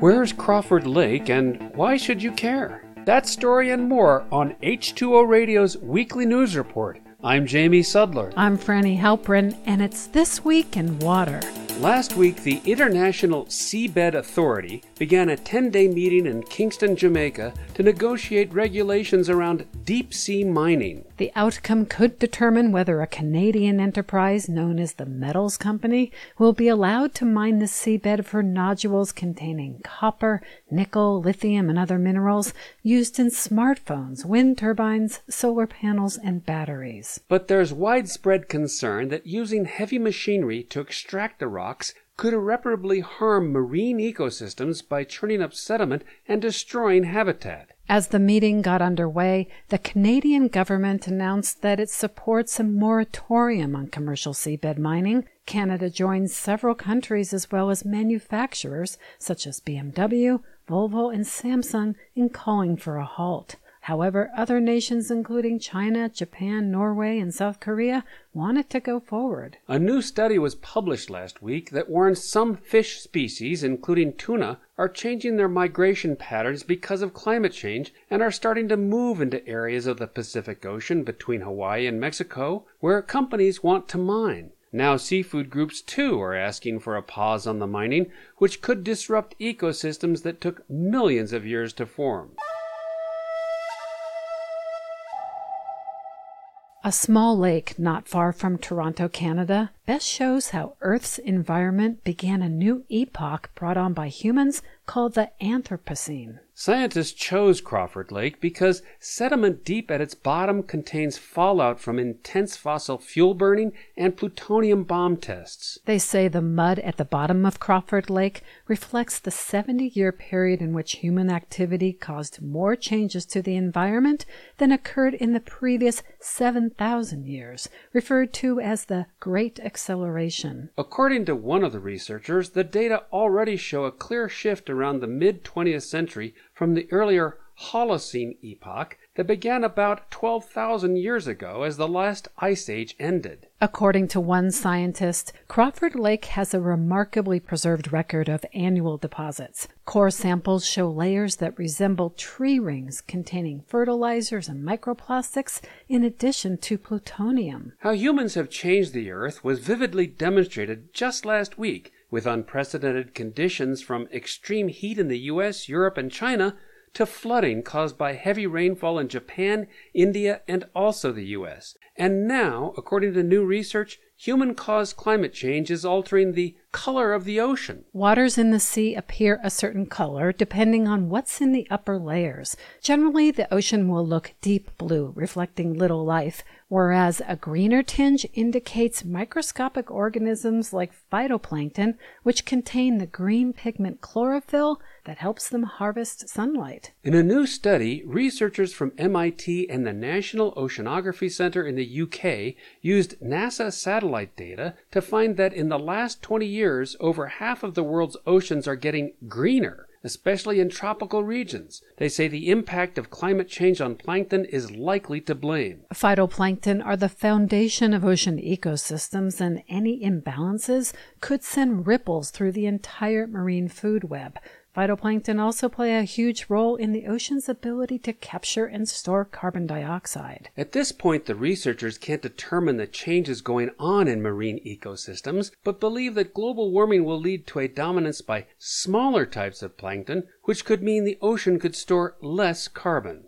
Where's Crawford Lake and why should you care? That story and more on H2O Radio's weekly news report. I'm Jamie Sudler. I'm Franny Halprin, and it's This Week in Water. Last week, the International Seabed Authority began a 10 day meeting in Kingston, Jamaica to negotiate regulations around deep sea mining. The outcome could determine whether a Canadian enterprise known as the Metals Company will be allowed to mine the seabed for nodules containing copper, nickel, lithium, and other minerals used in smartphones, wind turbines, solar panels, and batteries. But there's widespread concern that using heavy machinery to extract the rocks could irreparably harm marine ecosystems by churning up sediment and destroying habitat. As the meeting got underway, the Canadian government announced that it supports a moratorium on commercial seabed mining. Canada joins several countries as well as manufacturers such as BMW, Volvo, and Samsung in calling for a halt. However, other nations, including China, Japan, Norway, and South Korea, wanted to go forward. A new study was published last week that warns some fish species, including tuna, are changing their migration patterns because of climate change and are starting to move into areas of the Pacific Ocean between Hawaii and Mexico where companies want to mine. Now, seafood groups too are asking for a pause on the mining, which could disrupt ecosystems that took millions of years to form. A small lake not far from Toronto, Canada, best shows how Earth's environment began a new epoch brought on by humans called the Anthropocene. Scientists chose Crawford Lake because sediment deep at its bottom contains fallout from intense fossil fuel burning and plutonium bomb tests. They say the mud at the bottom of Crawford Lake reflects the 70 year period in which human activity caused more changes to the environment than occurred in the previous 7,000 years, referred to as the Great Acceleration. According to one of the researchers, the data already show a clear shift around the mid 20th century from the earlier Holocene epoch that began about 12,000 years ago as the last ice age ended. According to one scientist, Crawford Lake has a remarkably preserved record of annual deposits. Core samples show layers that resemble tree rings containing fertilizers and microplastics in addition to plutonium. How humans have changed the Earth was vividly demonstrated just last week with unprecedented conditions from extreme heat in the US, Europe, and China to flooding caused by heavy rainfall in Japan, India, and also the US. And now, according to new research, human caused climate change is altering the color of the ocean. Waters in the sea appear a certain color depending on what's in the upper layers. Generally, the ocean will look deep blue, reflecting little life, whereas a greener tinge indicates microscopic organisms like phytoplankton, which contain the green pigment chlorophyll that helps them harvest sunlight. In a new study, researchers from MIT and the National Oceanography Center in the UK used NASA satellite data to find that in the last 20 years, over half of the world's oceans are getting greener especially in tropical regions. They say the impact of climate change on plankton is likely to blame. Phytoplankton are the foundation of ocean ecosystems, and any imbalances could send ripples through the entire marine food web. Phytoplankton also play a huge role in the ocean's ability to capture and store carbon dioxide. At this point, the researchers can't determine the changes going on in marine ecosystems, but believe that global warming will lead to a dominance by smaller types of plankton, which could mean the ocean could store less carbon.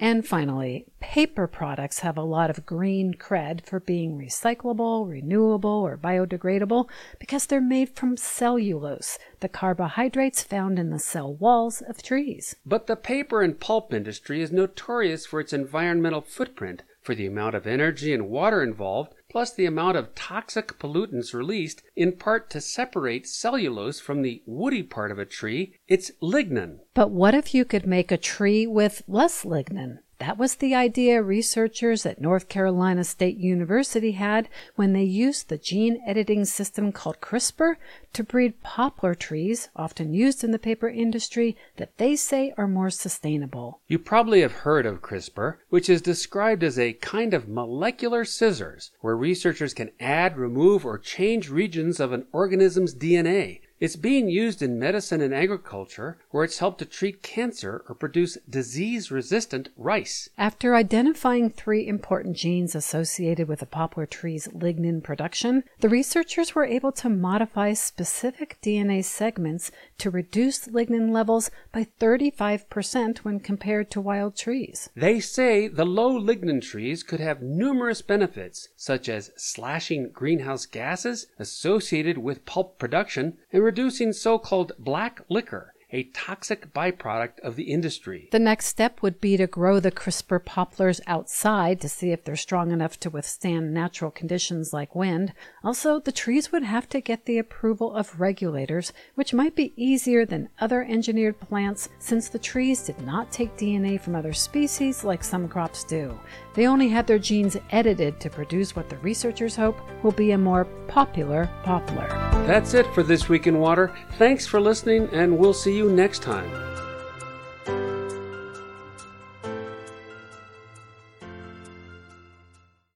And finally, paper products have a lot of green cred for being recyclable, renewable, or biodegradable because they're made from cellulose, the carbohydrates found in the cell walls of trees. But the paper and pulp industry is notorious for its environmental footprint, for the amount of energy and water involved, plus the amount of toxic pollutants released, in part to separate cellulose from the woody part of a tree, its lignin. But what if you could make a tree with less lignin? That was the idea researchers at North Carolina State University had when they used the gene editing system called CRISPR to breed poplar trees, often used in the paper industry, that they say are more sustainable. You probably have heard of CRISPR, which is described as a kind of molecular scissors where researchers can add, remove, or change regions of an organism's DNA It's being used in medicine and agriculture, where it's helped to treat cancer or produce disease resistant rice. After identifying three important genes associated with the poplar tree's lignin production, the researchers were able to modify specific DNA segments to reduce lignin levels by 35% when compared to wild trees. They say the low lignin trees could have numerous benefits, such as slashing greenhouse gases associated with pulp production and reducing so called black liquor, a toxic byproduct of the industry. The next step would be to grow the CRISPR poplars outside to see if they're strong enough to withstand natural conditions like wind. Also, the trees would have to get the approval of regulators, which might be easier than other engineered plants since the trees did not take DNA from other species like some crops do. They only had their genes edited to produce what the researchers hope will be a more popular poplar. That's it for This Week in Water. Thanks for listening, and we'll see you next time.